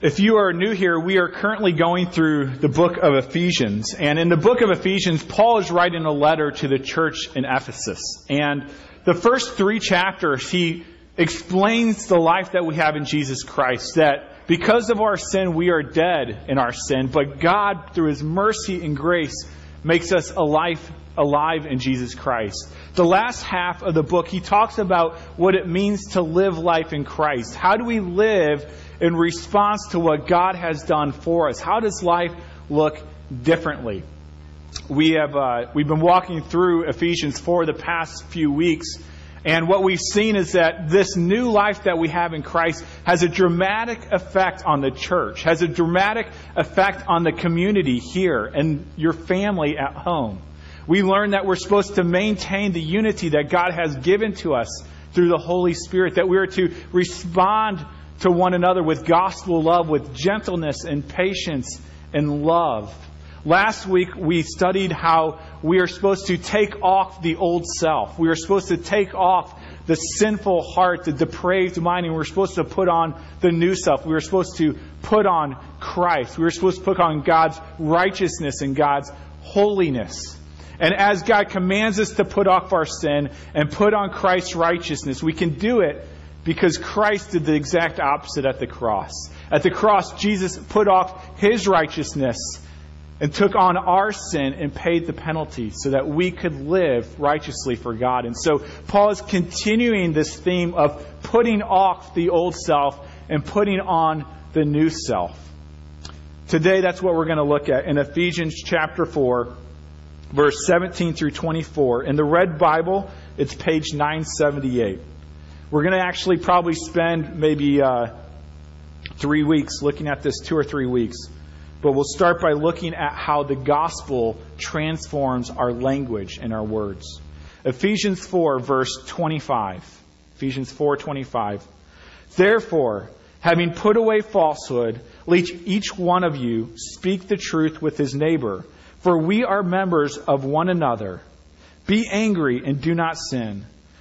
If you are new here, we are currently going through the book of Ephesians. And in the book of Ephesians, Paul is writing a letter to the church in Ephesus. And the first three chapters, he explains the life that we have in Jesus Christ. That because of our sin, we are dead in our sin. But God, through his mercy and grace, makes us alive, alive in Jesus Christ. The last half of the book, he talks about what it means to live life in Christ. How do we live in response to what God has done for us? How does life look differently? We have uh, we've been walking through Ephesians for the past few weeks, and what we've seen is that this new life that we have in Christ has a dramatic effect on the church, has a dramatic effect on the community here and your family at home. We learn that we're supposed to maintain the unity that God has given to us through the Holy Spirit, that we are to respond to one another with gospel love, with gentleness and patience and love. Last week we studied how we are supposed to take off the old self. We are supposed to take off the sinful heart, the depraved mind, and we're supposed to put on the new self. We are supposed to put on Christ. We are supposed to put on God's righteousness and God's holiness. And as God commands us to put off our sin and put on Christ's righteousness, we can do it because Christ did the exact opposite at the cross. At the cross, Jesus put off his righteousness and took on our sin and paid the penalty so that we could live righteously for God. And so Paul is continuing this theme of putting off the old self and putting on the new self. Today, that's what we're going to look at in Ephesians chapter 4, verse 17 through 24. In the Red Bible, it's page 978. We're going to actually probably spend maybe uh, three weeks looking at this, two or three weeks. But we'll start by looking at how the gospel transforms our language and our words. Ephesians 4, verse 25. Ephesians 4, 25. Therefore, having put away falsehood, let each one of you speak the truth with his neighbor, for we are members of one another. Be angry and do not sin.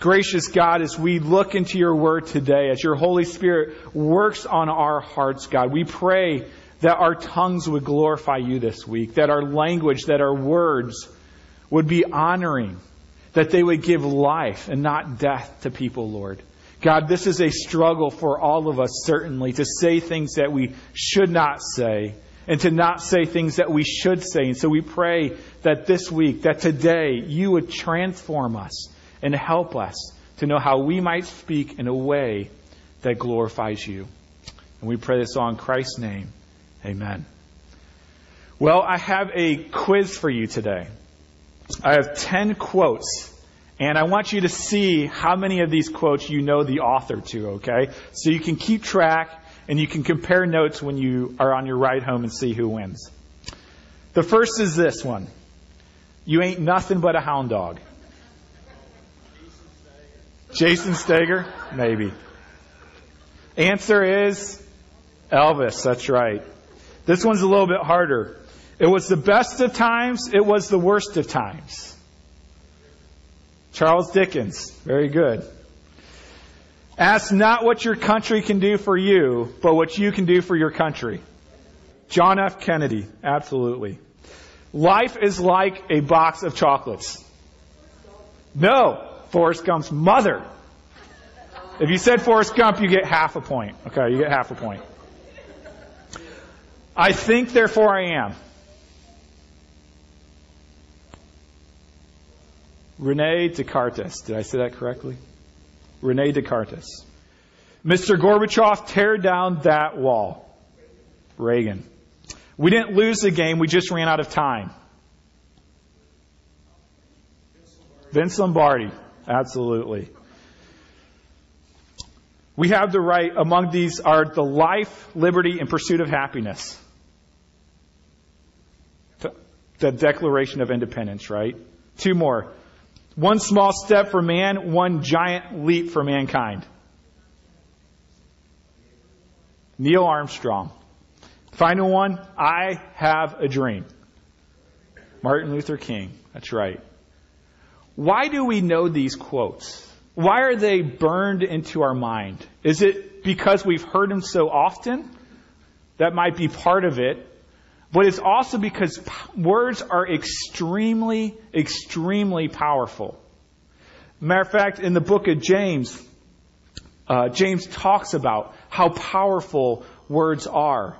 Gracious God, as we look into your word today, as your Holy Spirit works on our hearts, God, we pray that our tongues would glorify you this week, that our language, that our words would be honoring, that they would give life and not death to people, Lord. God, this is a struggle for all of us, certainly, to say things that we should not say and to not say things that we should say. And so we pray that this week, that today, you would transform us and help us to know how we might speak in a way that glorifies you. And we pray this all in Christ's name. Amen. Well, I have a quiz for you today. I have 10 quotes, and I want you to see how many of these quotes you know the author to, okay? So you can keep track and you can compare notes when you are on your ride home and see who wins. The first is this one You ain't nothing but a hound dog. Jason Stager? Maybe. Answer is Elvis. That's right. This one's a little bit harder. It was the best of times, it was the worst of times. Charles Dickens. Very good. Ask not what your country can do for you, but what you can do for your country. John F. Kennedy. Absolutely. Life is like a box of chocolates. No. Forrest Gump's mother. If you said Forrest Gump, you get half a point. Okay, you get half a point. I think, therefore I am. Rene Descartes. Did I say that correctly? Rene Descartes. Mr. Gorbachev, tear down that wall. Reagan. We didn't lose the game, we just ran out of time. Vince Lombardi. Absolutely. We have the right, among these are the life, liberty, and pursuit of happiness. The Declaration of Independence, right? Two more. One small step for man, one giant leap for mankind. Neil Armstrong. Final one, I have a dream. Martin Luther King. That's right. Why do we know these quotes? Why are they burned into our mind? Is it because we've heard them so often? That might be part of it. But it's also because words are extremely, extremely powerful. Matter of fact, in the book of James, uh, James talks about how powerful words are.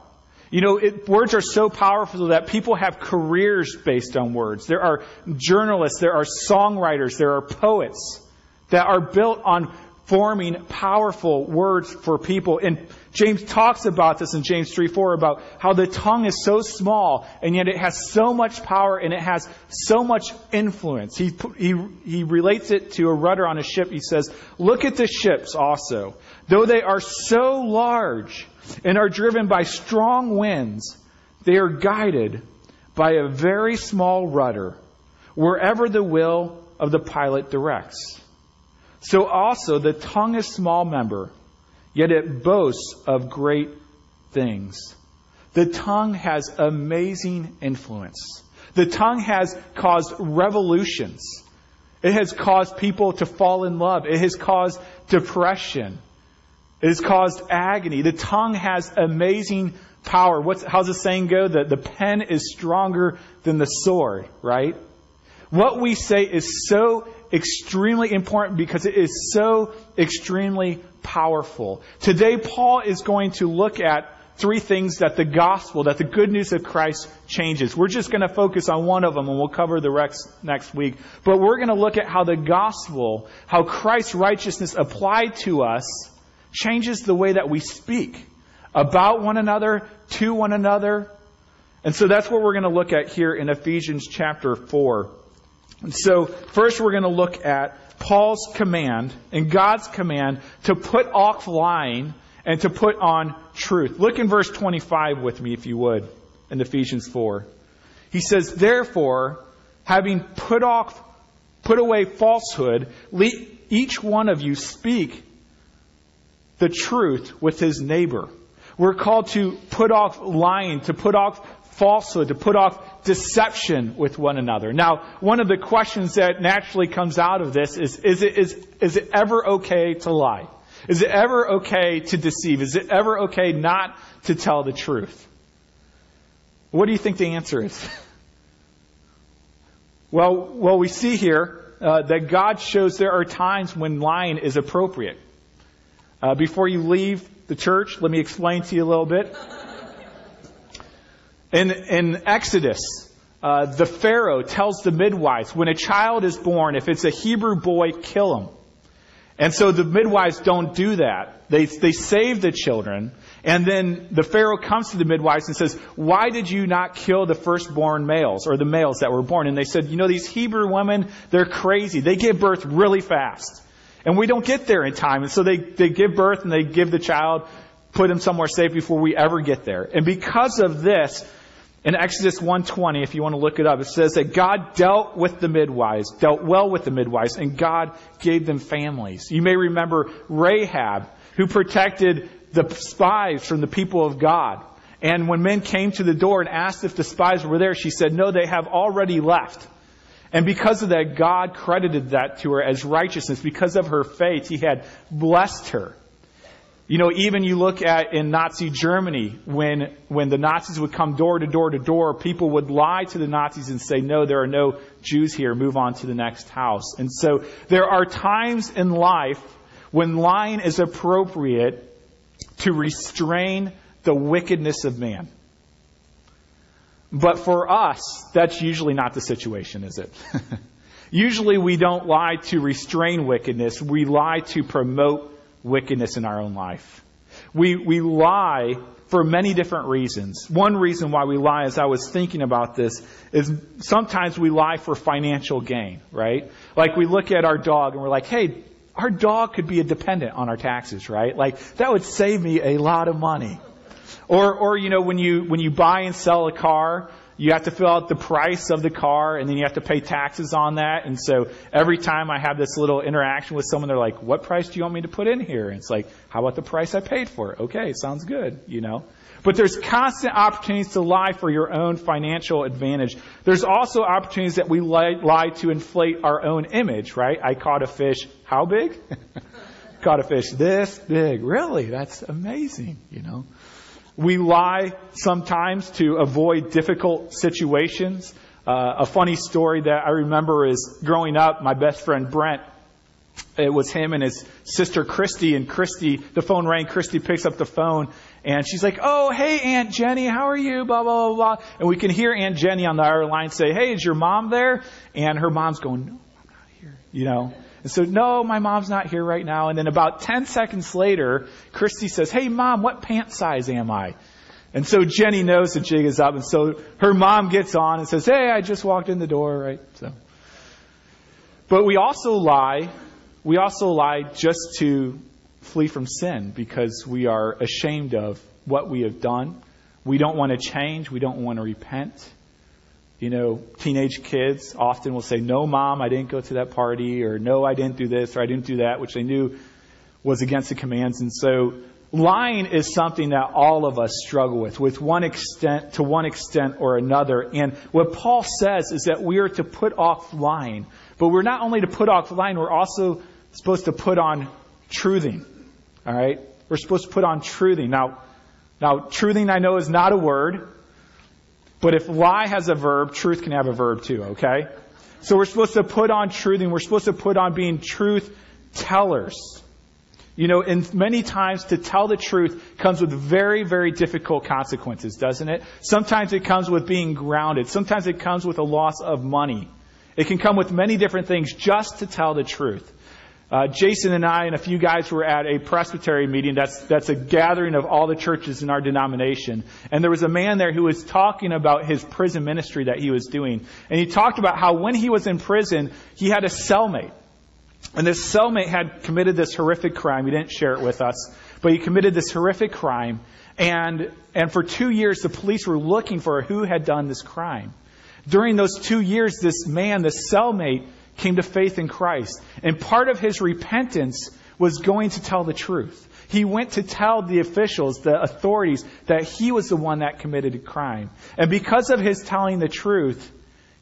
You know, it, words are so powerful that people have careers based on words. There are journalists, there are songwriters, there are poets that are built on forming powerful words for people. And James talks about this in James 3 4 about how the tongue is so small and yet it has so much power and it has so much influence. He, he, he relates it to a rudder on a ship. He says, Look at the ships also. Though they are so large and are driven by strong winds, they are guided by a very small rudder wherever the will of the pilot directs. So also the tongue is small member, yet it boasts of great things. The tongue has amazing influence. The tongue has caused revolutions. It has caused people to fall in love. It has caused depression. It has caused agony. The tongue has amazing power. What's, how's the saying go? The, the pen is stronger than the sword, right? What we say is so extremely important because it is so extremely powerful. Today, Paul is going to look at three things that the gospel, that the good news of Christ changes. We're just going to focus on one of them and we'll cover the rest next week. But we're going to look at how the gospel, how Christ's righteousness applied to us, changes the way that we speak about one another, to one another. And so that's what we're going to look at here in Ephesians chapter 4. So, first we're going to look at Paul's command and God's command to put off lying and to put on truth. Look in verse 25 with me, if you would, in Ephesians 4. He says, Therefore, having put off, put away falsehood, each one of you speak the truth with his neighbor. We're called to put off lying, to put off falsehood, to put off deception with one another. Now, one of the questions that naturally comes out of this is, is it, is, is it ever okay to lie? Is it ever okay to deceive? Is it ever okay not to tell the truth? What do you think the answer is? well, well, we see here uh, that God shows there are times when lying is appropriate. Uh, before you leave the church, let me explain to you a little bit. In, in Exodus, uh, the Pharaoh tells the midwives, when a child is born, if it's a Hebrew boy, kill him. And so the midwives don't do that. They, they save the children. And then the Pharaoh comes to the midwives and says, Why did you not kill the firstborn males or the males that were born? And they said, You know, these Hebrew women, they're crazy. They give birth really fast. And we don't get there in time. And so they, they give birth and they give the child, put him somewhere safe before we ever get there. And because of this, in Exodus 1:20, if you want to look it up, it says that God dealt with the midwives, dealt well with the midwives, and God gave them families. You may remember Rahab, who protected the spies from the people of God. And when men came to the door and asked if the spies were there, she said, No, they have already left. And because of that, God credited that to her as righteousness. Because of her faith, He had blessed her. You know, even you look at in Nazi Germany, when, when the Nazis would come door to door to door, people would lie to the Nazis and say, no, there are no Jews here, move on to the next house. And so there are times in life when lying is appropriate to restrain the wickedness of man. But for us, that's usually not the situation, is it? Usually we don't lie to restrain wickedness. We lie to promote wickedness in our own life. We, we lie for many different reasons. One reason why we lie, as I was thinking about this, is sometimes we lie for financial gain, right? Like we look at our dog and we're like, hey, our dog could be a dependent on our taxes, right? Like that would save me a lot of money. Or, or you know, when you when you buy and sell a car, you have to fill out the price of the car and then you have to pay taxes on that. And so every time I have this little interaction with someone, they're like, what price do you want me to put in here? And it's like, how about the price I paid for it? Okay, sounds good, you know. But there's constant opportunities to lie for your own financial advantage. There's also opportunities that we lie, lie to inflate our own image, right? I caught a fish, how big? caught a fish this big. Really? That's amazing, you know. We lie sometimes to avoid difficult situations. Uh, a funny story that I remember is growing up, my best friend Brent, it was him and his sister Christy, and Christy, the phone rang, Christy picks up the phone, and she's like, Oh, hey, Aunt Jenny, how are you? Blah, blah, blah, blah. And we can hear Aunt Jenny on the other line say, Hey, is your mom there? And her mom's going, No, I'm not here. You know? And so, no, my mom's not here right now. And then about 10 seconds later, Christy says, Hey, mom, what pant size am I? And so Jenny knows the jig is up. And so her mom gets on and says, Hey, I just walked in the door, right? So. But we also lie. We also lie just to flee from sin because we are ashamed of what we have done. We don't want to change. We don't want to repent. You know, teenage kids often will say, No, mom, I didn't go to that party, or No, I didn't do this, or I didn't do that, which they knew was against the commands. And so lying is something that all of us struggle with, with one extent, to one extent or another. And what Paul says is that we are to put off lying. But we're not only to put off lying, we're also supposed to put on truthing. All right? We're supposed to put on truthing. Now, now, truthing I know is not a word. But if lie has a verb, truth can have a verb too, okay? So we're supposed to put on truth and we're supposed to put on being truth tellers. You know, and many times to tell the truth comes with very, very difficult consequences, doesn't it? Sometimes it comes with being grounded. Sometimes it comes with a loss of money. It can come with many different things just to tell the truth. Uh, Jason and I and a few guys were at a presbytery meeting. That's, that's a gathering of all the churches in our denomination. And there was a man there who was talking about his prison ministry that he was doing. And he talked about how when he was in prison, he had a cellmate. And this cellmate had committed this horrific crime. He didn't share it with us, but he committed this horrific crime. And, and for two years, the police were looking for who had done this crime. During those two years, this man, the cellmate, came to faith in Christ. And part of his repentance was going to tell the truth. He went to tell the officials, the authorities, that he was the one that committed a crime. And because of his telling the truth,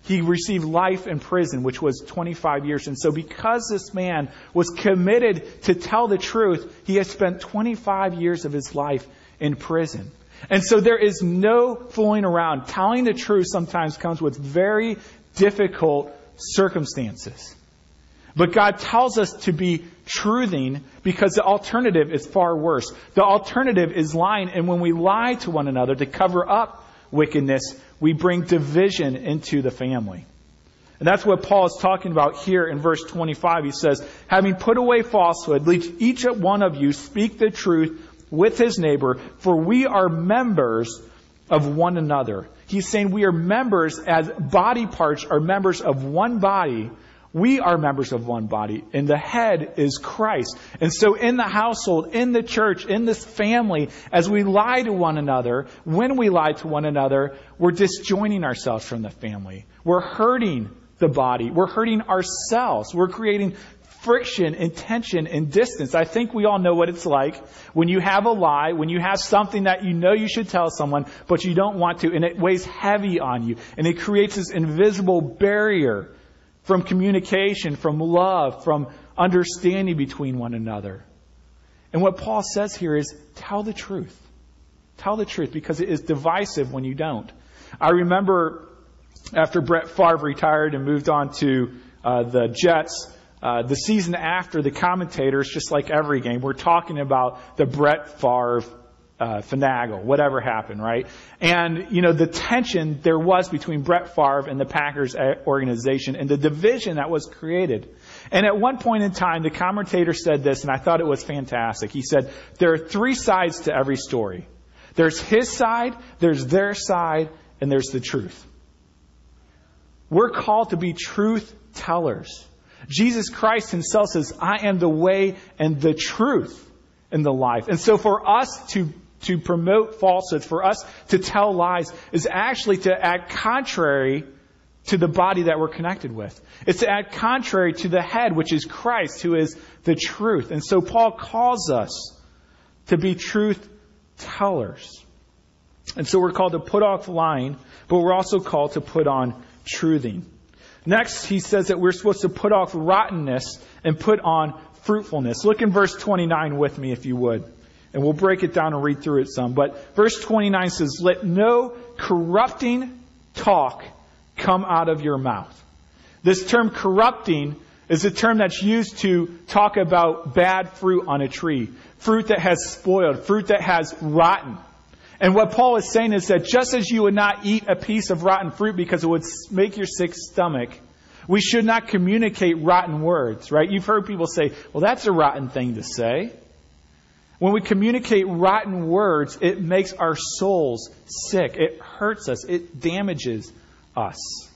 he received life in prison, which was 25 years. And so, because this man was committed to tell the truth, he has spent 25 years of his life in prison. And so, there is no fooling around. Telling the truth sometimes comes with very difficult circumstances. But God tells us to be truthing because the alternative is far worse. The alternative is lying. And when we lie to one another to cover up wickedness, we bring division into the family. And that's what Paul is talking about here in verse 25. He says, having put away falsehood, let each one of you speak the truth with his neighbor, for we are members of one another. He's saying we are members as body parts are members of one body. We are members of one body, and the head is Christ. And so, in the household, in the church, in this family, as we lie to one another, when we lie to one another, we're disjoining ourselves from the family. We're hurting the body. We're hurting ourselves. We're creating friction and tension and distance. I think we all know what it's like when you have a lie, when you have something that you know you should tell someone, but you don't want to, and it weighs heavy on you, and it creates this invisible barrier from communication, from love, from understanding between one another. And what Paul says here is tell the truth. Tell the truth because it is divisive when you don't. I remember after Brett Favre retired and moved on to uh, the Jets, uh, the season after, the commentators, just like every game, were talking about the Brett Favre uh, finagle, whatever happened, right? And, you know, the tension there was between Brett Favre and the Packers organization and the division that was created. And at one point in time, the commentator said this, and I thought it was fantastic. He said, there are three sides to every story. There's his side, there's their side, and there's the truth. We're called to be truth tellers. Jesus Christ himself says, I am the way and the truth and the life. And so for us to, to promote falsehoods, for us to tell lies, is actually to act contrary to the body that we're connected with. It's to act contrary to the head, which is Christ, who is the truth. And so Paul calls us to be truth tellers. And so we're called to put off lying, but we're also called to put on truthing. Next, he says that we're supposed to put off rottenness and put on fruitfulness. Look in verse 29 with me, if you would. And we'll break it down and read through it some. But verse 29 says, Let no corrupting talk come out of your mouth. This term corrupting is a term that's used to talk about bad fruit on a tree, fruit that has spoiled, fruit that has rotten. And what Paul is saying is that just as you would not eat a piece of rotten fruit because it would make your sick stomach, we should not communicate rotten words, right? You've heard people say, well, that's a rotten thing to say. When we communicate rotten words, it makes our souls sick. It hurts us. It damages us.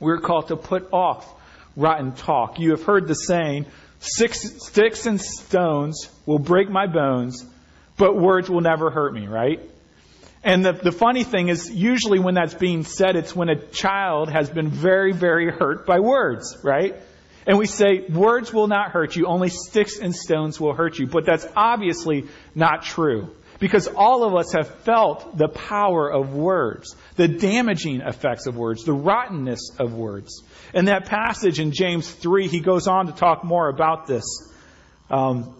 We're called to put off rotten talk. You have heard the saying, Six, sticks and stones will break my bones, but words will never hurt me, right? And the, the funny thing is, usually when that's being said, it's when a child has been very, very hurt by words, right? And we say, words will not hurt you, only sticks and stones will hurt you. But that's obviously not true. Because all of us have felt the power of words, the damaging effects of words, the rottenness of words. In that passage in James 3, he goes on to talk more about this. Um,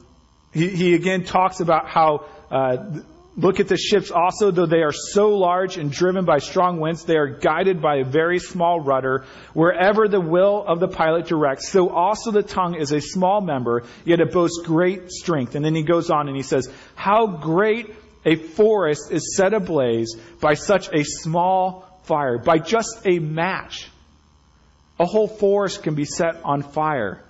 he, he, again talks about how, uh, look at the ships also, though they are so large and driven by strong winds, they are guided by a very small rudder. Wherever the will of the pilot directs, so also the tongue is a small member, yet it boasts great strength. And then he goes on and he says, How great a forest is set ablaze by such a small fire, by just a match. A whole forest can be set on fire.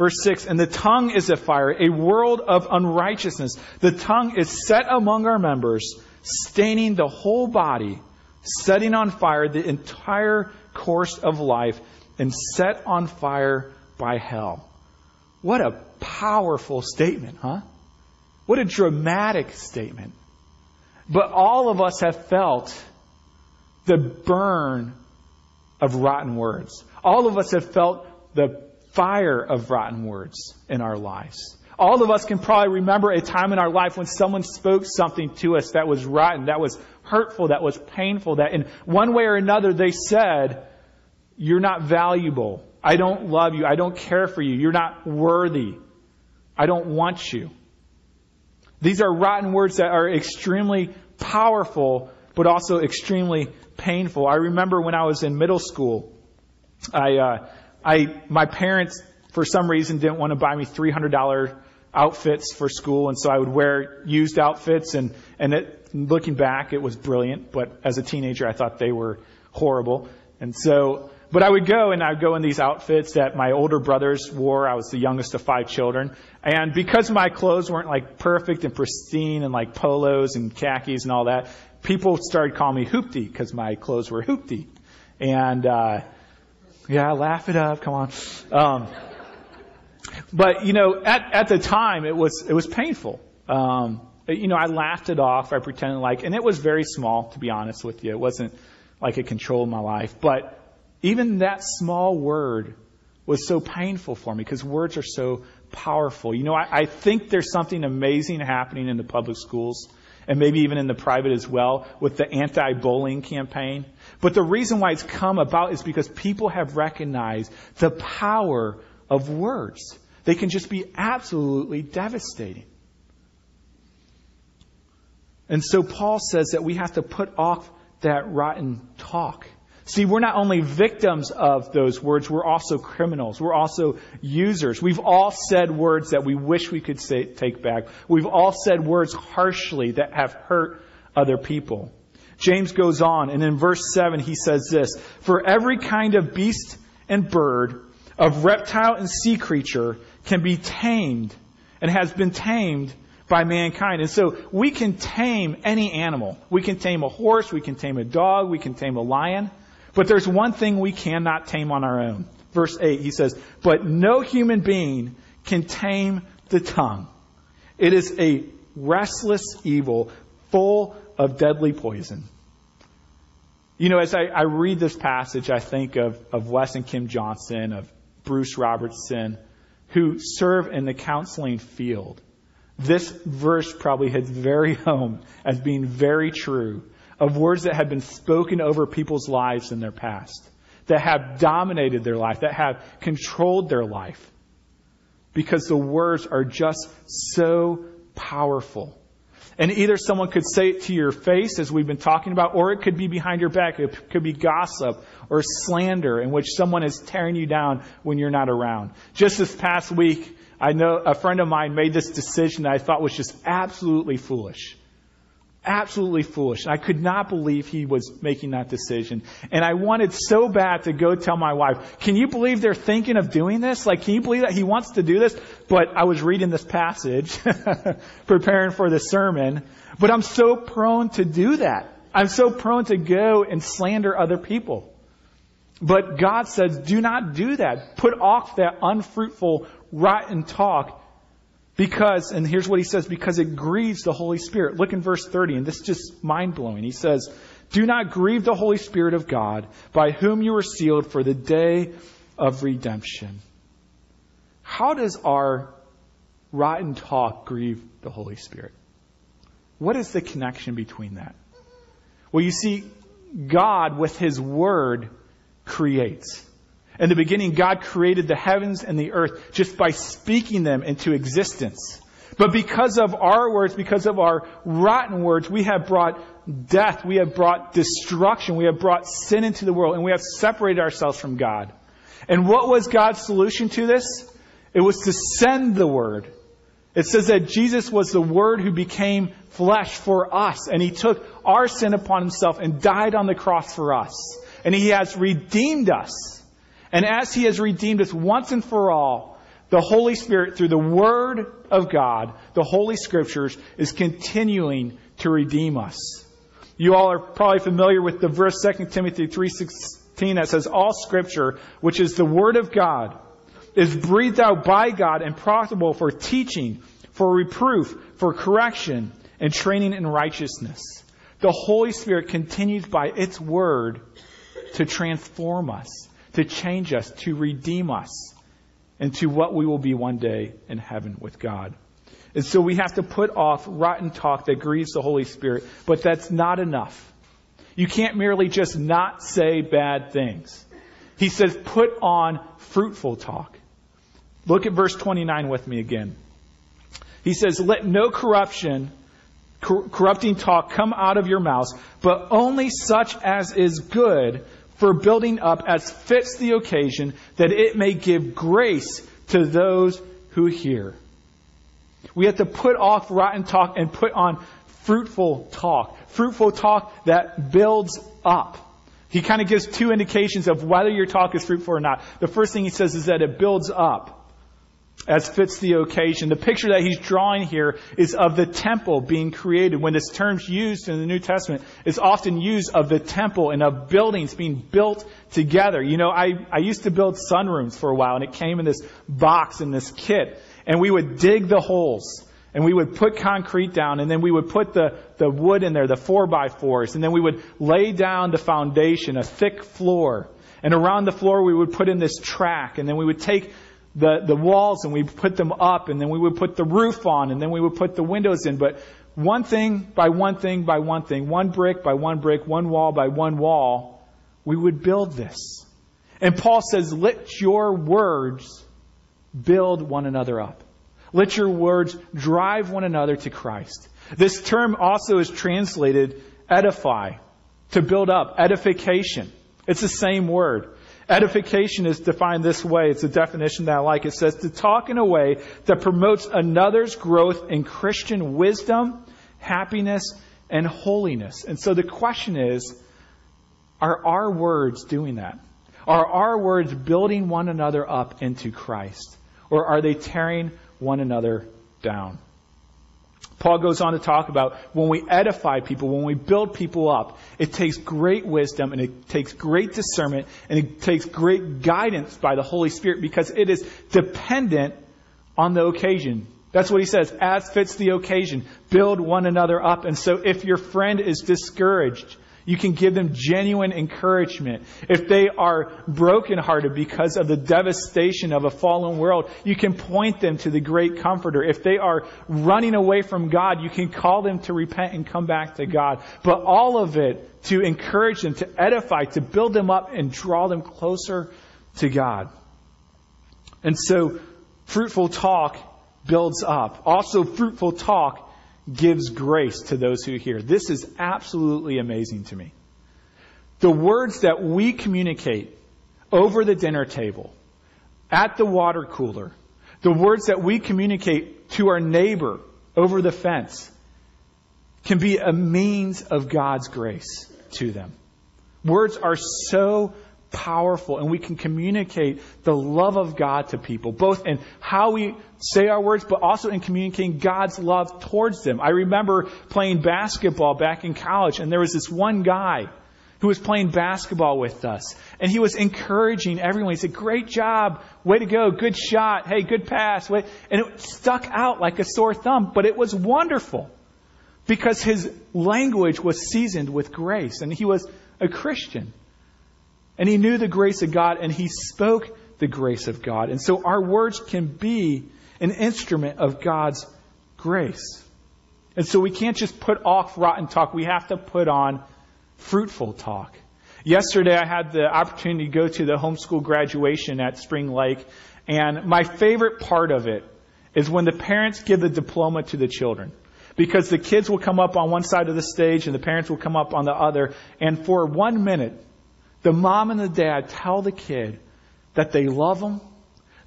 Verse 6 And the tongue is a fire, a world of unrighteousness. The tongue is set among our members, staining the whole body, setting on fire the entire course of life, and set on fire by hell. What a powerful statement, huh? What a dramatic statement. But all of us have felt the burn of rotten words. All of us have felt the fire of rotten words in our lives. All of us can probably remember a time in our life when someone spoke something to us that was rotten, that was hurtful, that was painful, that in one way or another they said, You're not valuable. I don't love you. I don't care for you. You're not worthy. I don't want you. These are rotten words that are extremely powerful, but also extremely painful. I remember when I was in middle school, I, uh, I, my parents, for some reason, didn't want to buy me $300 outfits for school, and so I would wear used outfits. And, and it, looking back, it was brilliant, but as a teenager, I thought they were horrible. And so, but I would go and I would go in these outfits that my older brothers wore. I was the youngest of five children. And because my clothes weren't like perfect and pristine and like polos and khakis and all that, people started calling me hoopty because my clothes were hoopty. And, uh, yeah, laugh it up. Come on. Um, but you know, at at the time, it was it was painful. Um, you know, I laughed it off. I pretended like, and it was very small, to be honest with you. It wasn't like it controlled my life. But even that small word was so painful for me because words are so powerful. You know, I, I think there's something amazing happening in the public schools and maybe even in the private as well with the anti-bullying campaign. But the reason why it's come about is because people have recognized the power of words. They can just be absolutely devastating. And so Paul says that we have to put off that rotten talk. See, we're not only victims of those words, we're also criminals. We're also users. We've all said words that we wish we could say, take back. We've all said words harshly that have hurt other people. James goes on, and in verse 7, he says this For every kind of beast and bird, of reptile and sea creature, can be tamed and has been tamed by mankind. And so we can tame any animal. We can tame a horse, we can tame a dog, we can tame a lion. But there's one thing we cannot tame on our own. Verse 8, he says, But no human being can tame the tongue. It is a restless evil full of deadly poison. You know, as I, I read this passage, I think of, of Wes and Kim Johnson, of Bruce Robertson, who serve in the counseling field. This verse probably hits very home as being very true of words that have been spoken over people's lives in their past, that have dominated their life, that have controlled their life. Because the words are just so powerful. And either someone could say it to your face, as we've been talking about, or it could be behind your back. It could be gossip or slander in which someone is tearing you down when you're not around. Just this past week, I know a friend of mine made this decision that I thought was just absolutely foolish absolutely foolish. I could not believe he was making that decision. And I wanted so bad to go tell my wife, can you believe they're thinking of doing this? Like, can you believe that he wants to do this? But I was reading this passage, preparing for the sermon, but I'm so prone to do that. I'm so prone to go and slander other people. But God says, do not do that. Put off that unfruitful, rotten talk because, and here's what he says, because it grieves the Holy Spirit. Look in verse 30, and this is just mind blowing. He says, Do not grieve the Holy Spirit of God, by whom you were sealed for the day of redemption. How does our rotten talk grieve the Holy Spirit? What is the connection between that? Well, you see, God, with His Word, creates. In the beginning, God created the heavens and the earth just by speaking them into existence. But because of our words, because of our rotten words, we have brought death, we have brought destruction, we have brought sin into the world, and we have separated ourselves from God. And what was God's solution to this? It was to send the Word. It says that Jesus was the Word who became flesh for us, and He took our sin upon Himself and died on the cross for us. And He has redeemed us. And as He has redeemed us once and for all, the Holy Spirit, through the Word of God, the Holy Scriptures, is continuing to redeem us. You all are probably familiar with the verse 2 Timothy 3.16 that says, All Scripture, which is the Word of God, is breathed out by God and profitable for teaching, for reproof, for correction, and training in righteousness. The Holy Spirit continues by its Word to transform us to change us, to redeem us into what we will be one day in heaven with God. And so we have to put off rotten talk that grieves the Holy Spirit, but that's not enough. You can't merely just not say bad things. He says, put on fruitful talk. Look at verse 29 with me again. He says, let no corruption, cor- corrupting talk come out of your mouths, but only such as is good for building up as fits the occasion, that it may give grace to those who hear. We have to put off rotten talk and put on fruitful talk. Fruitful talk that builds up. He kind of gives two indications of whether your talk is fruitful or not. The first thing he says is that it builds up as fits the occasion. The picture that he's drawing here is of the temple being created. When this term's used in the New Testament, it's often used of the temple and of buildings being built together. You know, I, I used to build sunrooms for a while, and it came in this box, in this kit, and we would dig the holes. And we would put concrete down, and then we would put the, the wood in there, the four by fours, and then we would lay down the foundation, a thick floor. And around the floor, we would put in this track, and then we would take the, the walls and we put them up and then we would put the roof on and then we would put the windows in. But one thing by one thing by one thing, one brick by one brick, one wall by one wall, we would build this. And Paul says, let your words build one another up. Let your words drive one another to Christ. This term also is translated edify, to build up, edification. It's the same word. Edification is defined this way. It's a definition that I like. It says to talk in a way that promotes another's growth in Christian wisdom, happiness, and holiness. And so the question is, are our words doing that? Are our words building one another up into Christ? Or are they tearing one another down? Paul goes on to talk about when we edify people, when we build people up, it takes great wisdom and it takes great discernment and it takes great guidance by the Holy Spirit because it is dependent on the occasion. That's what he says, as fits the occasion. Build one another up. And so if your friend is discouraged, you can give them genuine encouragement. If they are brokenhearted because of the devastation of a fallen world, you can point them to the great comforter. If they are running away from God, you can call them to repent and come back to God. But all of it to encourage them, to edify, to build them up and draw them closer to God. And so, fruitful talk builds up. Also, fruitful talk gives grace to those who hear. This is absolutely amazing to me. The words that we communicate over the dinner table, at the water cooler, the words that we communicate to our neighbor over the fence can be a means of God's grace to them. Words are so powerful and we can communicate the love of God to people, both in how we say our words, but also in communicating God's love towards them. I remember playing basketball back in college and there was this one guy who was playing basketball with us and he was encouraging everyone. He said, great job. Way to go. Good shot. Hey, good pass. And it stuck out like a sore thumb, but it was wonderful because his language was seasoned with grace and he was a Christian. And he knew the grace of God and he spoke the grace of God. And so our words can be an instrument of God's grace. And so we can't just put off rotten talk. We have to put on fruitful talk. Yesterday I had the opportunity to go to the homeschool graduation at Spring Lake. And my favorite part of it is when the parents give the diploma to the children. Because the kids will come up on one side of the stage and the parents will come up on the other. And for one minute, the mom and the dad tell the kid that they love them,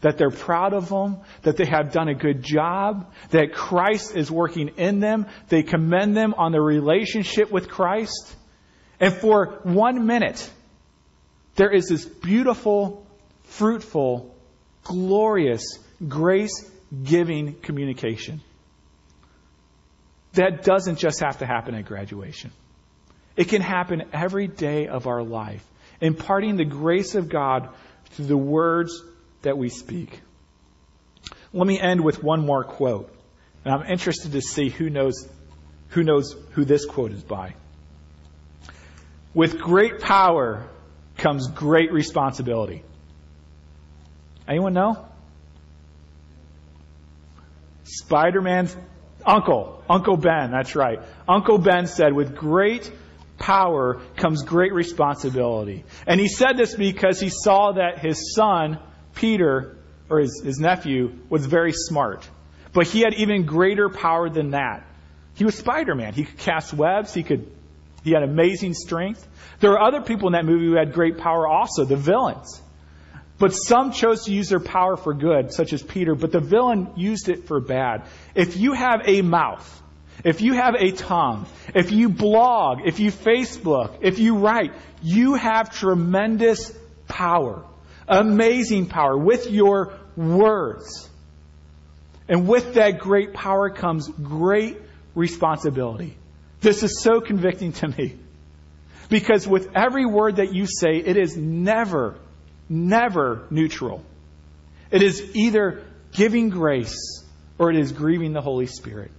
that they're proud of them, that they have done a good job, that Christ is working in them. They commend them on their relationship with Christ. And for one minute, there is this beautiful, fruitful, glorious, grace giving communication. That doesn't just have to happen at graduation. It can happen every day of our life imparting the grace of God through the words that we speak. Let me end with one more quote. And I'm interested to see who knows who knows who this quote is by. With great power comes great responsibility. Anyone know? Spider Man's uncle, Uncle Ben, that's right. Uncle Ben said, with great power comes great responsibility. And he said this because he saw that his son, Peter, or his, his nephew, was very smart. But he had even greater power than that. He was Spider Man. He could cast webs, he could he had amazing strength. There were other people in that movie who had great power also, the villains. But some chose to use their power for good, such as Peter, but the villain used it for bad. If you have a mouth, if you have a tongue, if you blog, if you Facebook, if you write, you have tremendous power, amazing power with your words. And with that great power comes great responsibility. This is so convicting to me. Because with every word that you say, it is never, never neutral. It is either giving grace or it is grieving the Holy Spirit.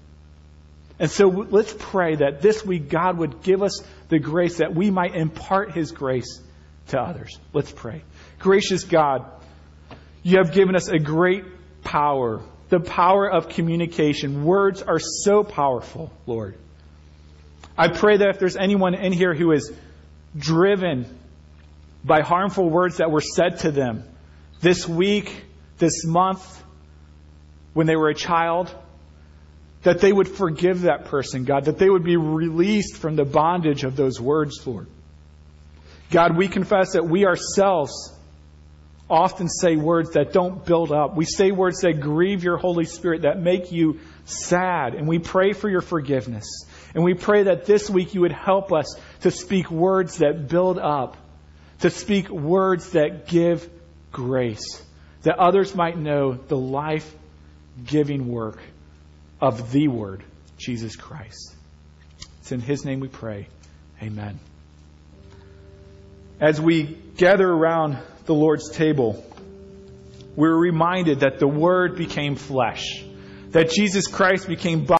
And so let's pray that this week God would give us the grace that we might impart His grace to others. Let's pray. Gracious God, you have given us a great power, the power of communication. Words are so powerful, Lord. I pray that if there's anyone in here who is driven by harmful words that were said to them this week, this month, when they were a child, that they would forgive that person, God, that they would be released from the bondage of those words, Lord. God, we confess that we ourselves often say words that don't build up. We say words that grieve your Holy Spirit, that make you sad. And we pray for your forgiveness. And we pray that this week you would help us to speak words that build up, to speak words that give grace, that others might know the life giving work of the Word, Jesus Christ. It's in His name we pray. Amen. As we gather around the Lord's table, we're reminded that the Word became flesh, that Jesus Christ became